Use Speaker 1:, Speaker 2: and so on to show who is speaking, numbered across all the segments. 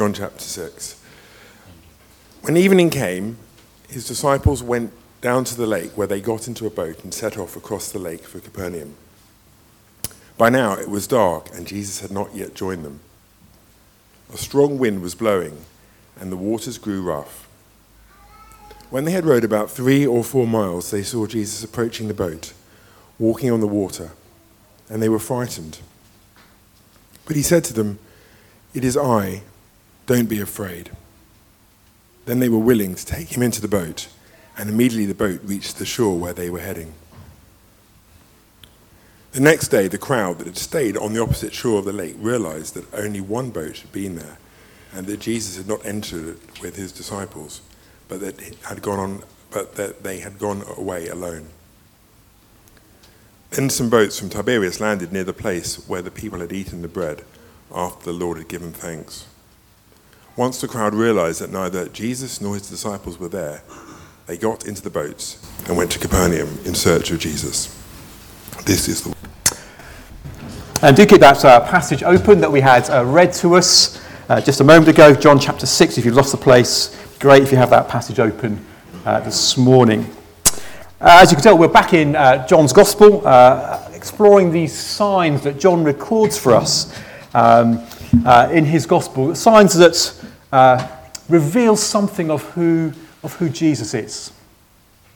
Speaker 1: John chapter 6. When evening came, his disciples went down to the lake where they got into a boat and set off across the lake for Capernaum. By now it was dark and Jesus had not yet joined them. A strong wind was blowing and the waters grew rough. When they had rowed about three or four miles, they saw Jesus approaching the boat, walking on the water, and they were frightened. But he said to them, It is I, don't be afraid. Then they were willing to take him into the boat, and immediately the boat reached the shore where they were heading. The next day, the crowd that had stayed on the opposite shore of the lake realized that only one boat had been there, and that Jesus had not entered it with his disciples but that had gone on, but that they had gone away alone. Then some boats from Tiberias landed near the place where the people had eaten the bread after the Lord had given thanks. Once the crowd realized that neither Jesus nor his disciples were there, they got into the boats and went to Capernaum in search of Jesus. This is the.
Speaker 2: And do keep that uh, passage open that we had uh, read to us uh, just a moment ago, John chapter 6, if you've lost the place great if you have that passage open uh, this morning. Uh, as you can tell, we're back in uh, John's Gospel, exploring these signs that John records for us um, in his Gospel, signs that uh, reveal something of who, of who Jesus is,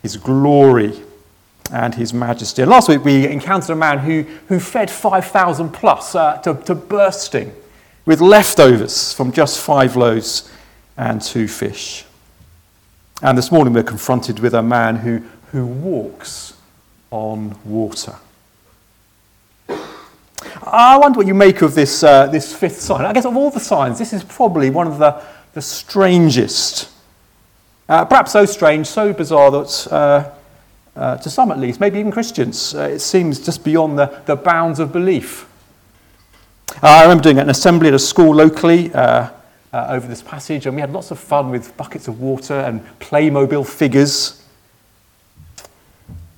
Speaker 2: his glory and his majesty. And last week we encountered a man who, who fed 5,000 plus to, to bursting with leftovers from just five loaves and two fish. And this morning we're confronted with a man who, who walks on water. I wonder what you make of this, uh, this fifth sign. I guess of all the signs, this is probably one of the, the strangest. Uh, perhaps so strange, so bizarre that, uh, uh to some at least, maybe even Christians, uh, it seems just beyond the, the bounds of belief. Uh, I remember doing an assembly at a school locally over this passage, and we had lots of fun with buckets of water and Playmobil figures.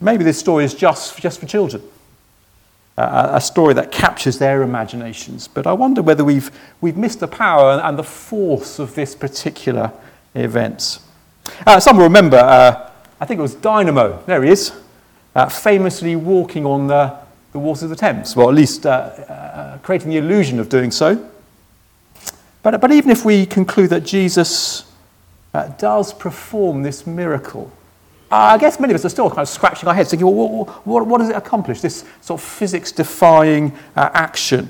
Speaker 2: Maybe this story is just, just for children, a story that captures their imaginations. But I wonder whether we've, we've missed the power and the force of this particular event. Uh, some will remember, uh, I think it was Dynamo, there he is, uh, famously walking on the, the waters of the Thames, well, at least uh, uh, creating the illusion of doing so. But, but even if we conclude that Jesus does perform this miracle, I guess many of us are still kind of scratching our heads thinking, well, what, what, what does it accomplish, this sort of physics defying uh, action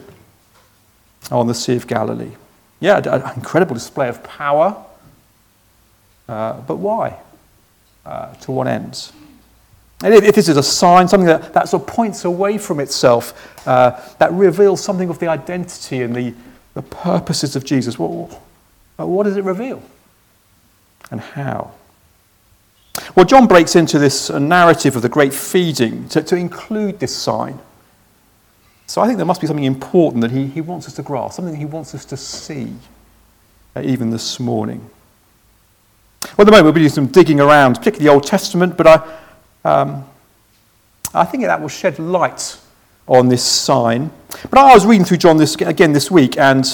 Speaker 2: on the Sea of Galilee? Yeah, an incredible display of power. Uh, but why? Uh, to what ends? And if, if, this is a sign, something that, that sort of points away from itself, uh, that reveals something of the identity and the, the purposes of Jesus. What, what does it reveal? And how? Well, John breaks into this narrative of the great feeding to, to include this sign. So I think there must be something important that he, he wants us to grasp, something he wants us to see, uh, even this morning. Well, at the moment, we'll be doing some digging around, particularly the Old Testament, but I, um, I think that will shed light on this sign. But I was reading through John this, again this week, and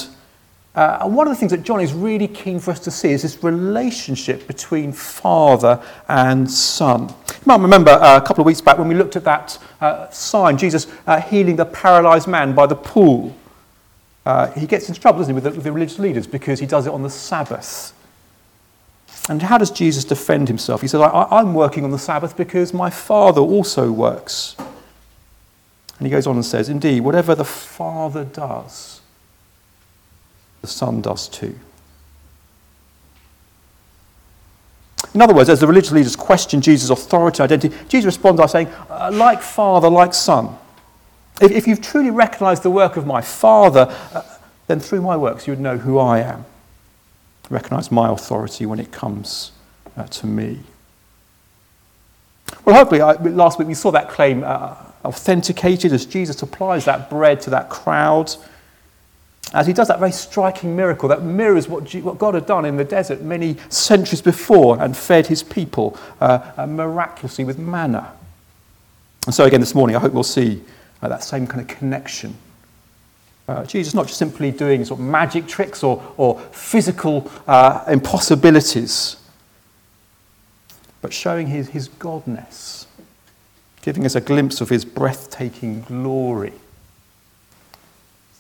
Speaker 2: uh, one of the things that John is really keen for us to see is this relationship between father and son. You might remember uh, a couple of weeks back when we looked at that uh, sign, Jesus uh, healing the paralyzed man by the pool. Uh, he gets into trouble, doesn't he, with the, with the religious leaders because he does it on the Sabbath. And how does Jesus defend himself? He says, I, am working on the Sabbath because my Father also works. And he goes on and says, Indeed, whatever the Father does, the Son does too. In other words, as the religious leaders question Jesus' authority and identity, Jesus responds by saying, uh, like Father, like Son. If, if, you've truly recognized the work of my Father, uh, then through my works you would know who I am. Recognize my authority when it comes uh, to me. Well, hopefully, uh, last week we saw that claim uh, authenticated as Jesus applies that bread to that crowd. As he does that very striking miracle that mirrors what, what God had done in the desert many centuries before and fed his people uh, uh, miraculously with manna. And so, again, this morning, I hope we'll see uh, that same kind of connection Uh, Jesus not just simply doing sort of magic tricks or, or physical uh, impossibilities, but showing his, his godness, giving us a glimpse of his breathtaking glory,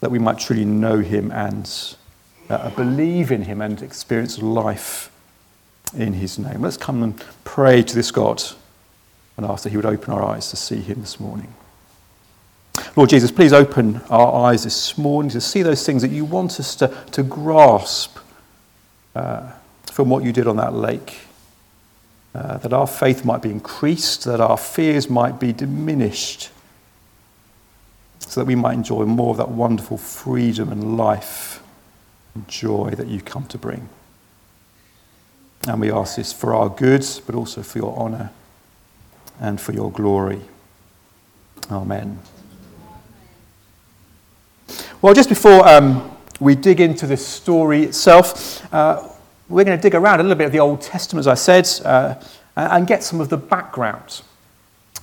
Speaker 2: that we might truly know him and uh, believe in him and experience life in his name. Let's come and pray to this God and ask that he would open our eyes to see him this morning. Lord Jesus, please open our eyes this morning to see those things that you want us to, to grasp uh, from what you did on that lake. Uh, that our faith might be increased, that our fears might be diminished, so that we might enjoy more of that wonderful freedom and life and joy that you come to bring. And we ask this for our good, but also for your honour and for your glory. Amen. Well, just before um, we dig into the story itself, uh, we're going to dig around a little bit of the Old Testament, as I said, uh, and get some of the background.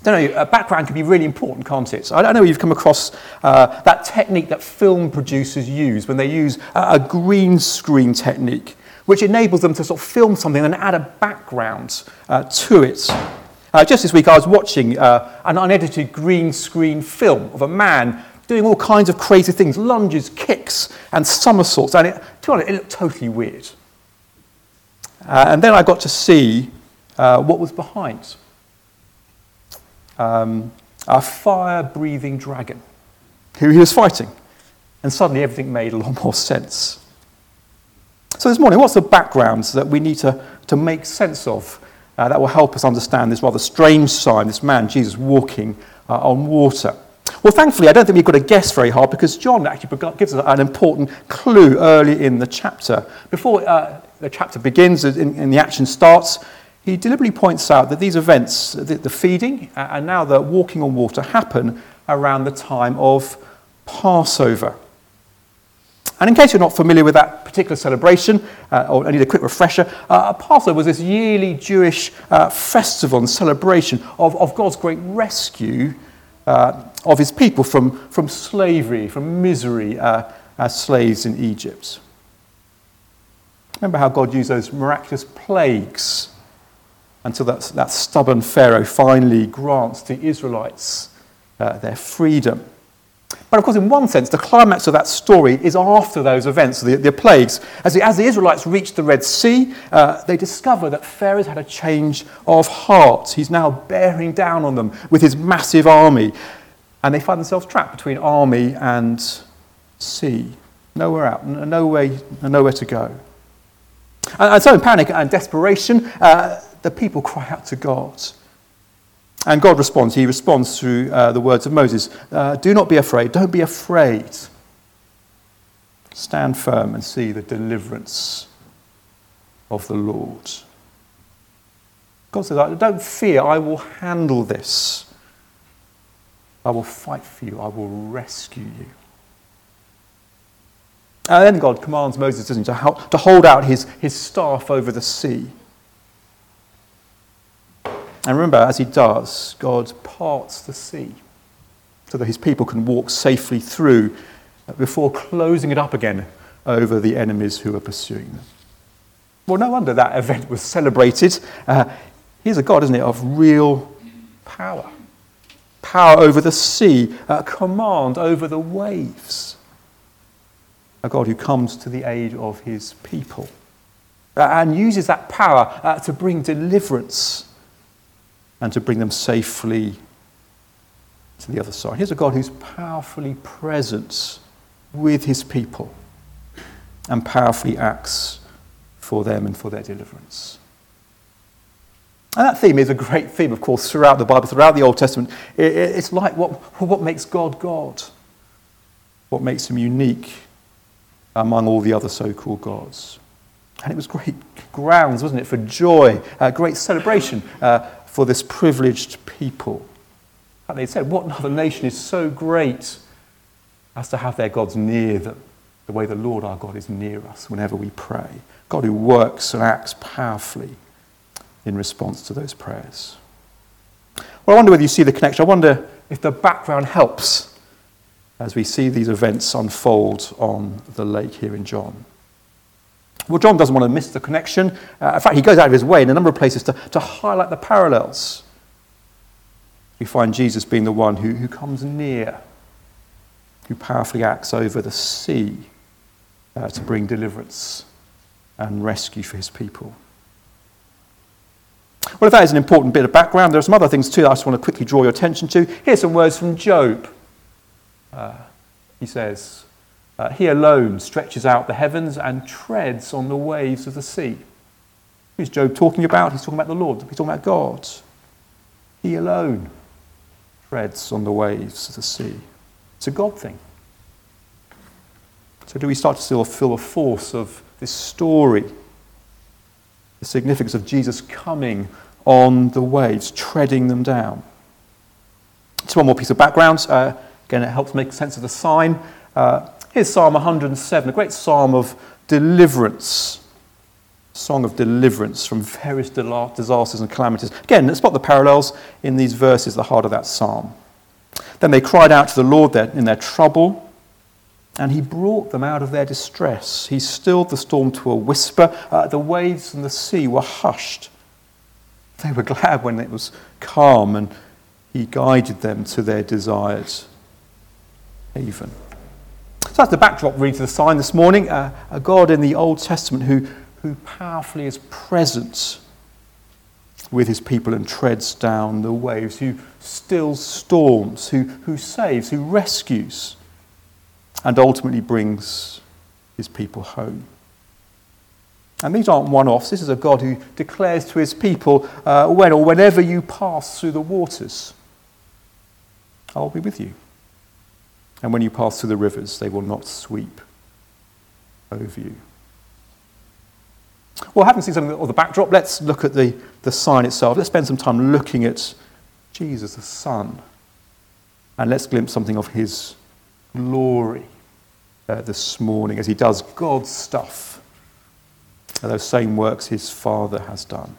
Speaker 2: Don't know, a background can be really important, can't it? So I don't know if you've come across uh, that technique that film producers use when they use a, a green screen technique, which enables them to sort of film something and add a background uh, to it. Uh, just this week, I was watching uh, an unedited green screen film of a man doing all kinds of crazy things lunges, kicks, and somersaults. And it, to be honest, it looked totally weird. Uh, and then I got to see uh, what was behind um, a fire breathing dragon who he was fighting. And suddenly everything made a lot more sense. So, this morning, what's the background that we need to, to make sense of uh, that will help us understand this rather strange sign, this man, Jesus, walking uh, on water? Well, thankfully, I don't think we've got to guess very hard because John actually gives us an important clue early in the chapter. Before uh, the chapter begins and the action starts, he deliberately points out that these events, the, the feeding and now the walking on water, happen around the time of Passover. And in case you're not familiar with that particular celebration, uh, or I need a quick refresher, uh, Passover was this yearly Jewish uh, festival and celebration of, of God's great rescue uh, of his people from, from slavery, from misery uh, as slaves in Egypt. Remember how God used those miraculous plagues until that, that stubborn Pharaoh finally grants the Israelites uh, their freedom. But of course, in one sense, the climax of that story is after those events, the, the plagues. As the, as the Israelites reach the Red Sea, uh, they discover that Pharaoh's had a change of heart. He's now bearing down on them with his massive army. And they find themselves trapped between army and sea. Nowhere out, no nowhere to go. And, and so, in panic and desperation, uh, the people cry out to God. And God responds. He responds through uh, the words of Moses uh, Do not be afraid. Don't be afraid. Stand firm and see the deliverance of the Lord. God says, Don't fear. I will handle this. I will fight for you. I will rescue you. And then God commands Moses, doesn't he, to, to hold out his, his staff over the sea. And remember, as he does, God parts the sea so that his people can walk safely through before closing it up again over the enemies who are pursuing them. Well, no wonder that event was celebrated. Uh, he's a God, isn't it, of real power power over the sea, uh, command over the waves. A God who comes to the aid of his people uh, and uses that power uh, to bring deliverance and to bring them safely to the other side. Here's a God who's powerfully present with his people and powerfully acts for them and for their deliverance. And that theme is a great theme, of course, throughout the Bible, throughout the Old Testament. It's like what, what makes God God, what makes him unique among all the other so called gods. And it was great grounds, wasn't it, for joy, uh, great celebration uh, for this privileged people. And they said, What other nation is so great as to have their gods near them, the way the Lord our God is near us whenever we pray? God who works and acts powerfully in response to those prayers. Well, I wonder whether you see the connection. I wonder if the background helps as we see these events unfold on the lake here in John. Well, John doesn't want to miss the connection. Uh, in fact, he goes out of his way in a number of places to, to highlight the parallels. We find Jesus being the one who, who comes near, who powerfully acts over the sea uh, to bring deliverance and rescue for his people. Well, if that is an important bit of background, there are some other things too that I just want to quickly draw your attention to. Here's some words from Job. Uh, he says, uh, He alone stretches out the heavens and treads on the waves of the sea. Who's Job talking about? He's talking about the Lord, he's talking about God. He alone treads on the waves of the sea. It's a God thing. So, do we start to still feel the force of this story? The significance of Jesus coming on the waves, treading them down. Just one more piece of background. Uh, again, it helps make sense of the sign. Uh, here's Psalm 107, a great psalm of deliverance. Song of deliverance from various disasters and calamities. Again, let's spot the parallels in these verses, the heart of that psalm. Then they cried out to the Lord in their trouble and he brought them out of their distress. He stilled the storm to a whisper. Uh, the waves and the sea were hushed. They were glad when it was calm, and he guided them to their desired haven. So that's the backdrop, really, to the sign this morning. Uh, a God in the Old Testament who, who powerfully is present with his people and treads down the waves, who stills storms, who, who saves, who rescues and ultimately brings his people home. And these aren't one offs. This is a God who declares to his people uh, when or whenever you pass through the waters, I'll be with you. And when you pass through the rivers, they will not sweep over you. Well, having seen something of the backdrop, let's look at the, the sign itself. Let's spend some time looking at Jesus, the Son, and let's glimpse something of his glory uh, this morning as he does God's stuff, those same works his Father has done.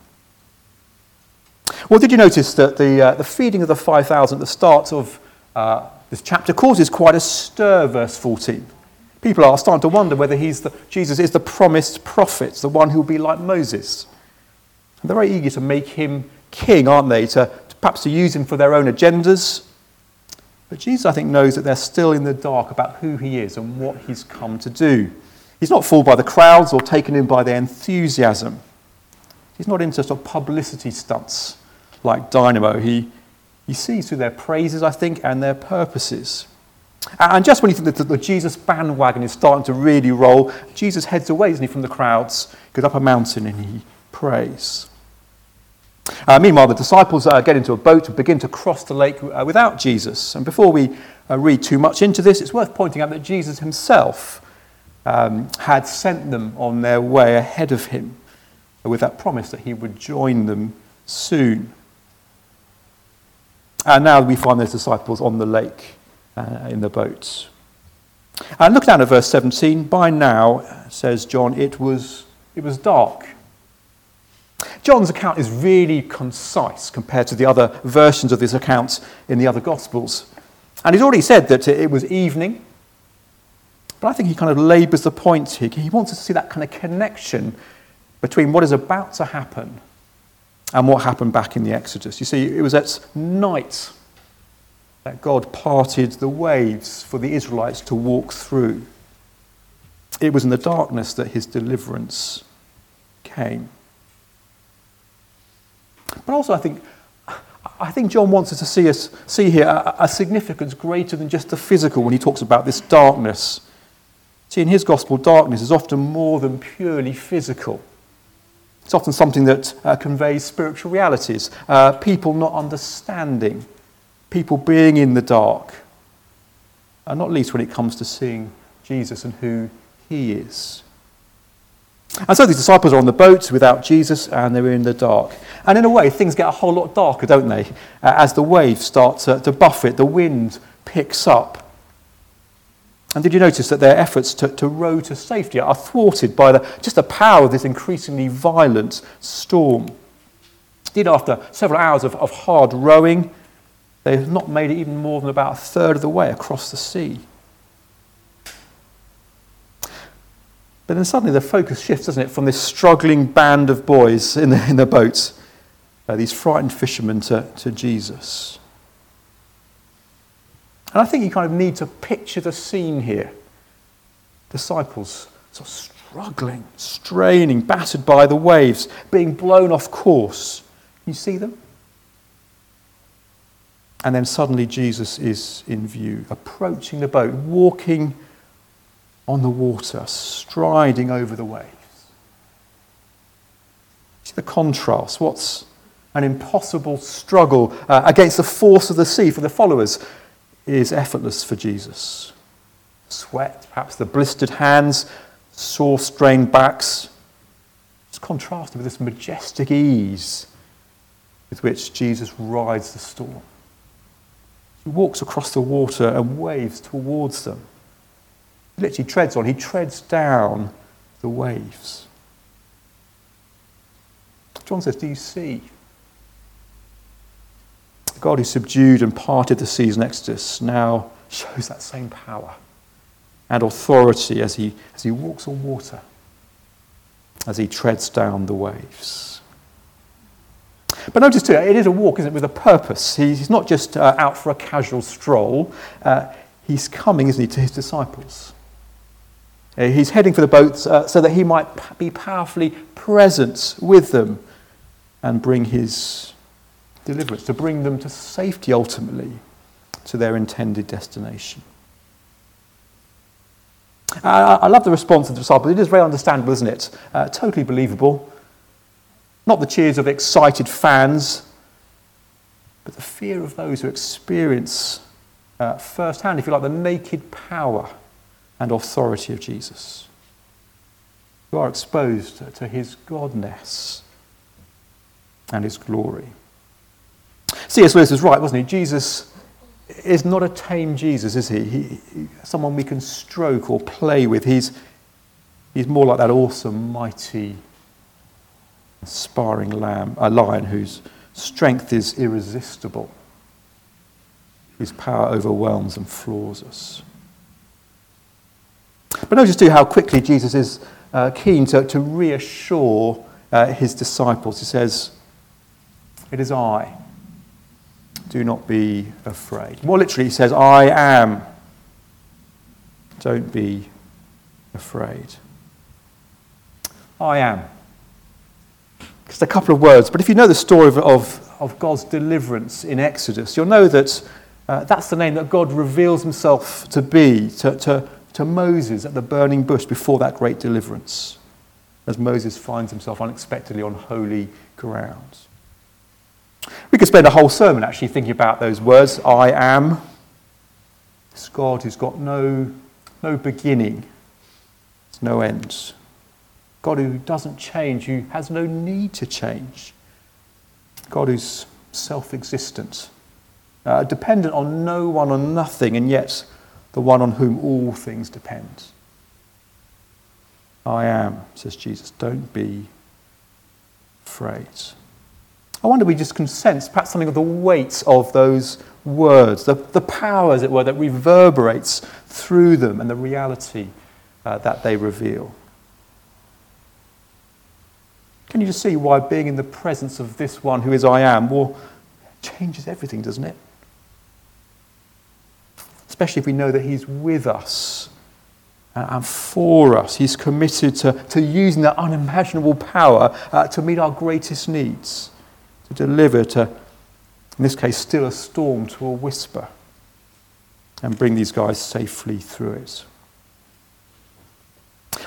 Speaker 2: Well, did you notice that the, uh, the feeding of the 5,000 at the start of uh, this chapter causes quite a stir, verse 14? People are starting to wonder whether he's the, Jesus is the promised prophet, the one who will be like Moses. And they're very eager to make him king, aren't they? To, to perhaps to use him for their own agendas, but Jesus, I think, knows that they're still in the dark about who he is and what he's come to do. He's not fooled by the crowds or taken in by their enthusiasm. He's not into sort of publicity stunts like Dynamo. He, he sees through their praises, I think, and their purposes. And just when you think that the Jesus bandwagon is starting to really roll, Jesus heads away, isn't he, from the crowds, goes up a mountain and he prays. Uh, meanwhile, the disciples uh, get into a boat and begin to cross the lake uh, without Jesus. And before we uh, read too much into this, it's worth pointing out that Jesus himself um, had sent them on their way ahead of him with that promise that he would join them soon. And now we find those disciples on the lake uh, in the boats. And look down at verse 17. By now, says John, it was, it was dark John's account is really concise compared to the other versions of this account in the other Gospels. And he's already said that it was evening, but I think he kind of labours the point here. He wants us to see that kind of connection between what is about to happen and what happened back in the Exodus. You see, it was at night that God parted the waves for the Israelites to walk through. It was in the darkness that his deliverance came. But also, I think, I think John wants us to see, us, see here a, a significance greater than just the physical when he talks about this darkness. See, in his gospel, darkness is often more than purely physical. It's often something that uh, conveys spiritual realities, uh, people not understanding, people being in the dark, and not least when it comes to seeing Jesus and who he is. And so these disciples are on the boat without Jesus and they're in the dark. And in a way, things get a whole lot darker, don't they? Uh, as the waves start to, to buffet, the wind picks up. And did you notice that their efforts to, to row to safety are thwarted by the, just the power of this increasingly violent storm? Indeed, after several hours of, of hard rowing, they've not made it even more than about a third of the way across the sea. But then suddenly the focus shifts, doesn't it, from this struggling band of boys in the, in the boat, uh, these frightened fishermen, to, to Jesus. And I think you kind of need to picture the scene here. Disciples sort of struggling, straining, battered by the waves, being blown off course. You see them? And then suddenly Jesus is in view, approaching the boat, walking on the water, striding over the waves. See the contrast. What's an impossible struggle uh, against the force of the sea for the followers is effortless for Jesus. Sweat, perhaps the blistered hands, sore, strained backs. It's contrasted with this majestic ease with which Jesus rides the storm. He walks across the water and waves towards them. He literally treads on, he treads down the waves. John says, Do you see? God who subdued and parted the seas in Exodus now shows that same power and authority as he, as he walks on water, as he treads down the waves. But notice too, it is a walk, isn't it, with a purpose. He's not just uh, out for a casual stroll. Uh, he's coming, isn't he, to his disciples. Uh, he's heading for the boats uh, so that he might be powerfully present with them and bring his deliverance, to bring them to safety ultimately to their intended destination. I love the response of the disciples. It is very understandable, isn't it? Uh, totally believable. Not the cheers of excited fans, but the fear of those who experience uh, firsthand, if you like, the naked power and authority of Jesus, who are exposed to his godness and his glory. C.S. Lewis was right, wasn't he? Jesus is not a tame Jesus, is he? he, he someone we can stroke or play with. He's, he's more like that awesome, mighty, sparring lamb, a lion whose strength is irresistible, whose power overwhelms and floors us. But notice too how quickly Jesus is uh, keen to, to reassure uh, his disciples. He says, It is I. Do not be afraid. More literally, he says, I am. Don't be afraid. I am. Just a couple of words, but if you know the story of, of, of God's deliverance in Exodus, you'll know that uh, that's the name that God reveals himself to be to, to, to Moses at the burning bush before that great deliverance, as Moses finds himself unexpectedly on holy ground. We could spend a whole sermon actually thinking about those words I am. This God who's got no, no beginning, no end. God who doesn't change, who has no need to change. God who's self existent, uh, dependent on no one or nothing, and yet the one on whom all things depend. I am, says Jesus. Don't be afraid. I wonder we just can sense perhaps something of the weight of those words, the, the power, as it were, that reverberates through them and the reality uh, that they reveal. Can you just see why being in the presence of this one who is I am, well, changes everything, doesn't it? Especially if we know that he's with us and for us. He's committed to, to using that unimaginable power uh, to meet our greatest needs to deliver to, in this case, still a storm to a whisper and bring these guys safely through it.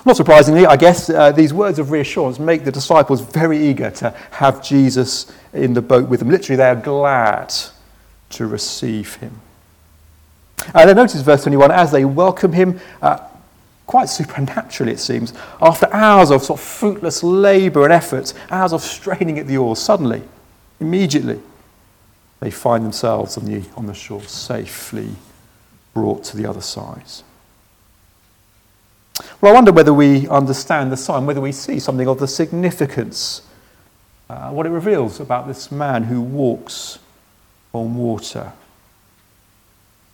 Speaker 2: Not surprisingly, I guess uh, these words of reassurance make the disciples very eager to have Jesus in the boat with them. Literally, they are glad to receive him. Uh, then notice verse 21 as they welcome him, uh, quite supernaturally it seems, after hours of sort of fruitless labour and effort, hours of straining at the oars, suddenly Immediately, they find themselves on the, on the shore, safely brought to the other side. Well, I wonder whether we understand the sign, whether we see something of the significance, uh, what it reveals about this man who walks on water.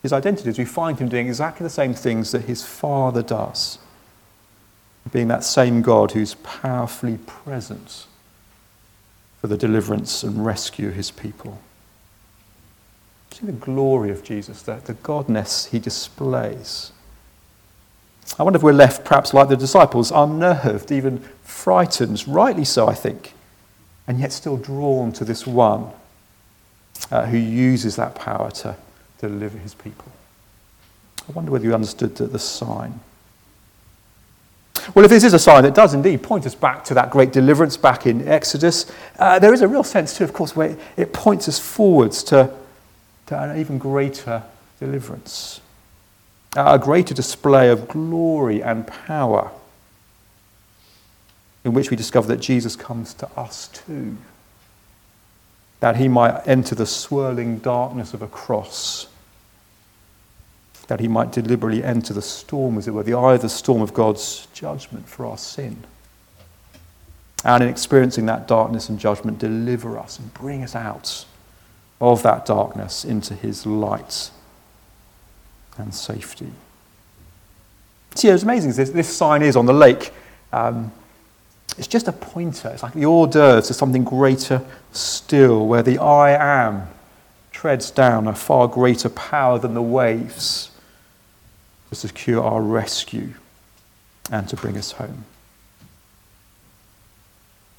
Speaker 2: His identity is we find him doing exactly the same things that his father does being that same God who's powerfully present for the deliverance and rescue of his people. See the glory of Jesus, the, the godness he displays. I wonder if we're left, perhaps like the disciples, unnerved, even frightened, rightly so, I think, and yet still drawn to this one uh, who uses that power to deliver his people. I wonder whether you understood the, the sign. Well, if this is a sign that does indeed point us back to that great deliverance back in Exodus, uh, there is a real sense, too, of course, where it points us forwards to, to an even greater deliverance, a greater display of glory and power, in which we discover that Jesus comes to us too, that he might enter the swirling darkness of a cross that he might deliberately enter the storm, as it were, the eye of the storm of God's judgment for our sin. And in experiencing that darkness and judgment, deliver us and bring us out of that darkness into his light and safety. See, it's amazing. This, this sign is on the lake. Um, it's just a pointer. It's like the hors d'oeuvres to something greater still, where the I am treads down a far greater power than the waves to secure our rescue and to bring us home.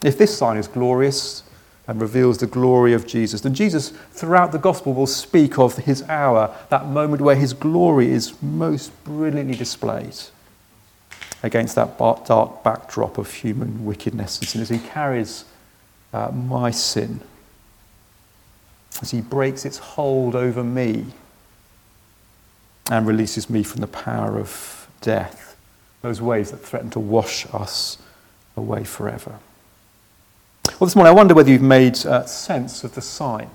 Speaker 2: If this sign is glorious and reveals the glory of Jesus, then Jesus throughout the gospel will speak of his hour, that moment where his glory is most brilliantly displayed against that dark backdrop of human wickedness and sin as he carries uh, my sin, as he breaks its hold over me and releases me from the power of death, those waves that threaten to wash us away forever. Well, this morning I wonder whether you've made uh, sense of the sign.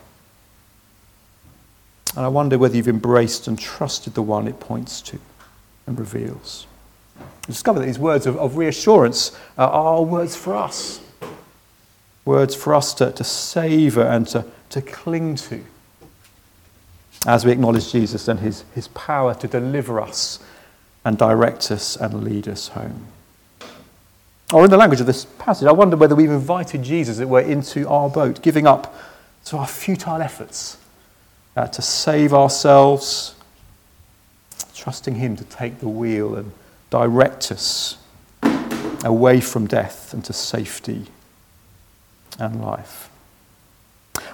Speaker 2: And I wonder whether you've embraced and trusted the one it points to and reveals. You discover that these words of, of reassurance uh, are words for us. Words for us to, to savour and to, to cling to as we acknowledge Jesus and his, his power to deliver us and direct us and lead us home. Or in the language of this passage, I wonder whether we've invited Jesus, that we're into our boat, giving up to our futile efforts uh, to save ourselves, trusting Him to take the wheel and direct us away from death and to safety and life.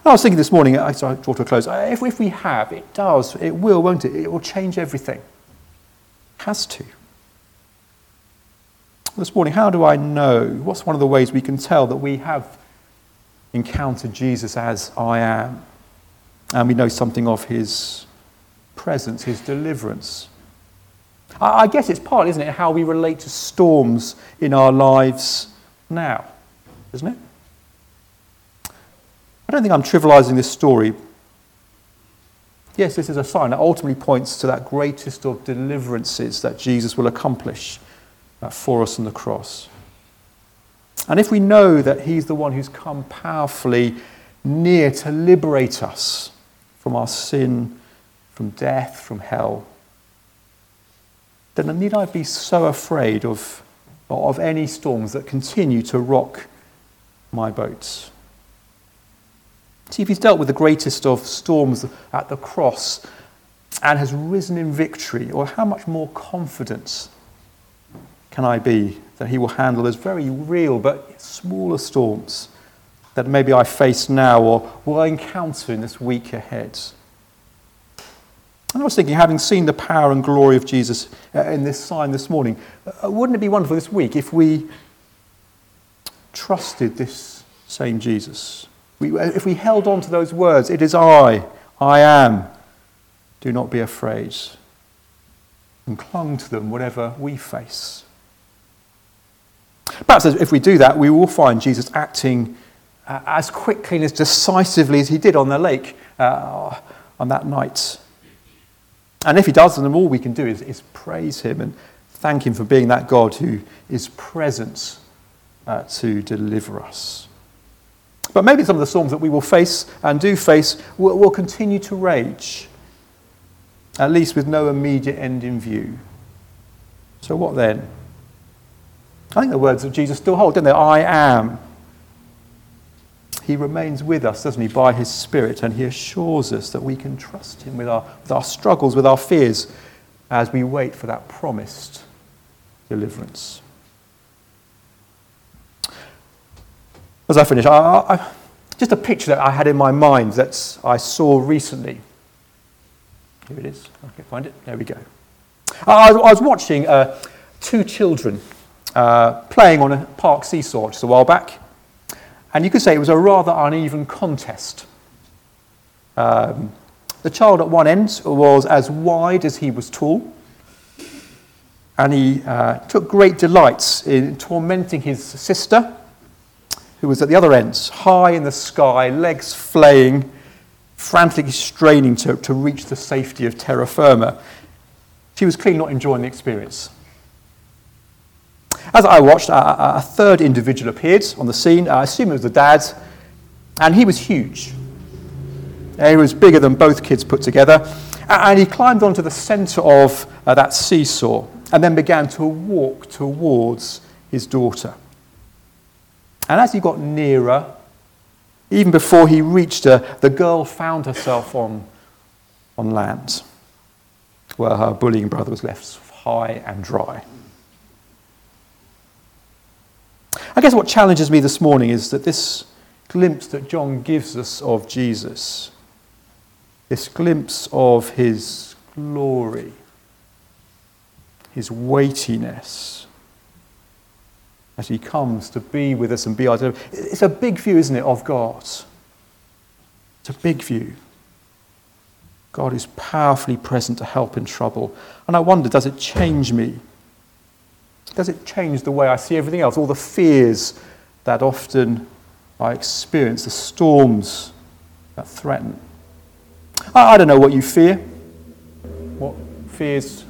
Speaker 2: I was thinking this morning, I draw to a close, uh, if, if we have, it does, it will, won't it? It will change everything. It has to. This morning, how do I know? What's one of the ways we can tell that we have encountered Jesus as I am? And we know something of his presence, his deliverance. I guess it's part, isn't it, how we relate to storms in our lives now, isn't it? I don't think I'm trivializing this story. Yes, this is a sign that ultimately points to that greatest of deliverances that Jesus will accomplish uh, for us on the cross. And if we know that He's the one who's come powerfully near to liberate us from our sin, from death, from hell, then need I be so afraid of, of any storms that continue to rock my boats? See, if he's dealt with the greatest of storms at the cross and has risen in victory, or how much more confidence can I be that he will handle those very real but smaller storms that maybe I face now or will I encounter in this week ahead? And I was thinking, having seen the power and glory of Jesus uh, in this sign this morning, uh, wouldn't it be wonderful this week if we trusted this same Jesus? We, if we held on to those words, it is I, I am, do not be afraid, and clung to them whatever we face. Perhaps if we do that, we will find Jesus acting uh, as quickly and as decisively as he did on the lake uh, on that night. And if he does, then all we can do is, is praise him and thank him for being that God who is present uh, to deliver us. But maybe some of the storms that we will face and do face will, will continue to rage, at least with no immediate end in view. So, what then? I think the words of Jesus still hold, don't they? I am. He remains with us, doesn't he, by his Spirit, and he assures us that we can trust him with our, with our struggles, with our fears, as we wait for that promised deliverance. As I finish, I, I, just a picture that I had in my mind that I saw recently. Here it is. I can find it. There we go. I, I was watching uh, two children uh, playing on a park seesaw just a while back, and you could say it was a rather uneven contest. Um, the child at one end was as wide as he was tall, and he uh, took great delight in tormenting his sister who was at the other end, high in the sky, legs flaying, frantically straining to, to reach the safety of terra firma. She was clearly not enjoying the experience. As I watched, a, a third individual appeared on the scene. I assume it was the dad, and he was huge. He was bigger than both kids put together. And he climbed onto the center of uh, that seesaw and then began to walk towards his daughter. And as he got nearer, even before he reached her, the girl found herself on, on land, where her bullying brother was left high and dry. I guess what challenges me this morning is that this glimpse that John gives us of Jesus, this glimpse of his glory, his weightiness, as he comes to be with us and be our deliverer. It's a big view, isn't it, of God? It's a big view. God is powerfully present to help in trouble. And I wonder, does it change me? Does it change the way I see everything else? All the fears that often I experience, the storms that threaten. I, I don't know what you fear, what fears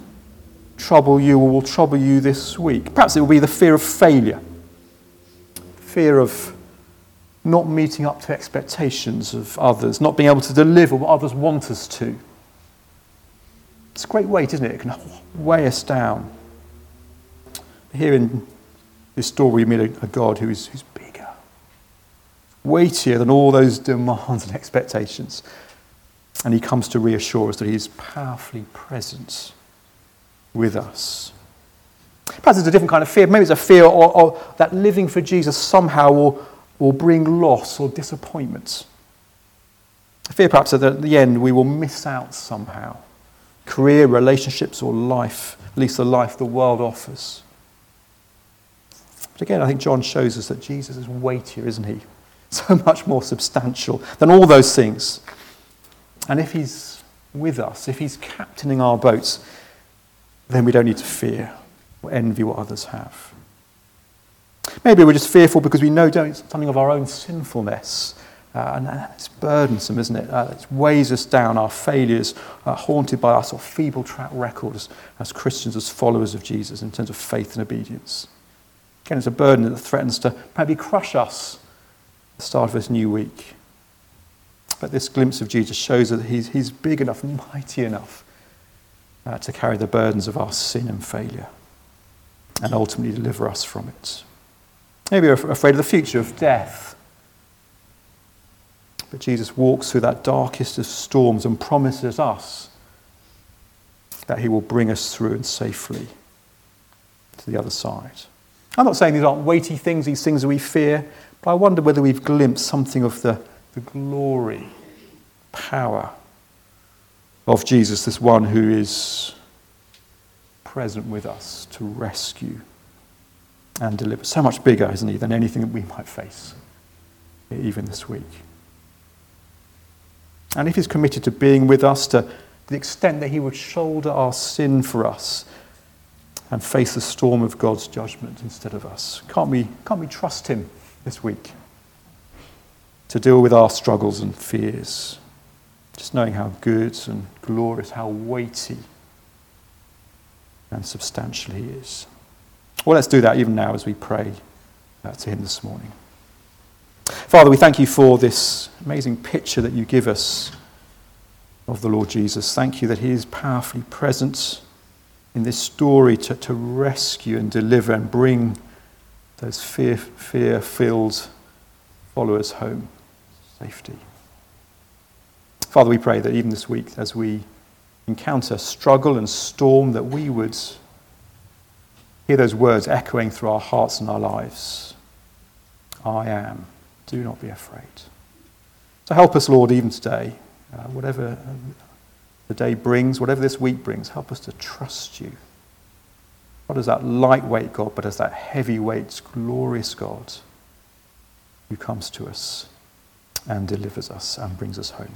Speaker 2: trouble you or will trouble you this week. Perhaps it will be the fear of failure, fear of not meeting up to expectations of others, not being able to deliver what others want us to. It's a great weight, isn't it? It can weigh us down. Here in this story, we meet a, God who is who's bigger, weightier than all those demands and expectations. And he comes to reassure us that he is powerfully present with us. Perhaps it's a different kind of fear. Maybe it's a fear or that living for Jesus somehow will, will bring loss or disappointment. A fear perhaps that at the end we will miss out somehow. Career, relationships, or life, at least the life the world offers. But again, I think John shows us that Jesus is weightier, isn't he? So much more substantial than all those things. And if he's with us, if he's captaining our boats, then we don't need to fear or envy what others have. Maybe we're just fearful because we know something of our own sinfulness. Uh, and it's burdensome, isn't it? Uh, it weighs us down, our failures, uh, haunted by our sort of feeble track record as, Christians, as followers of Jesus in terms of faith and obedience. Again, it's a burden that threatens to maybe crush us at the start of this new week. But this glimpse of Jesus shows us that he's, he's big enough, mighty enough uh, to carry the burdens of our sin and failure and ultimately deliver us from it. Maybe we're afraid of the future, of death. But Jesus walks through that darkest of storms and promises us that he will bring us through and safely to the other side. I'm not saying these aren't weighty things, these things that we fear, but I wonder whether we've glimpsed something of the, the glory, power, of Jesus, this one who is present with us to rescue and deliver. So much bigger, isn't he, than anything that we might face, even this week. And if he's committed to being with us to the extent that he would shoulder our sin for us and face the storm of God's judgment instead of us, can't we, can't we trust him this week to deal with our struggles and fears? Just knowing how good and glorious, how weighty and substantial He is. Well, let's do that even now as we pray uh, to Him this morning. Father, we thank you for this amazing picture that you give us of the Lord Jesus. Thank you that He is powerfully present in this story to, to rescue and deliver and bring those fear, fear-filled followers home, safety. Father, we pray that even this week, as we encounter struggle and storm, that we would hear those words echoing through our hearts and our lives. I am. Do not be afraid. So help us, Lord, even today, uh, whatever the day brings, whatever this week brings, help us to trust you. Not as that lightweight God, but as that heavyweight, glorious God who comes to us and delivers us and brings us home.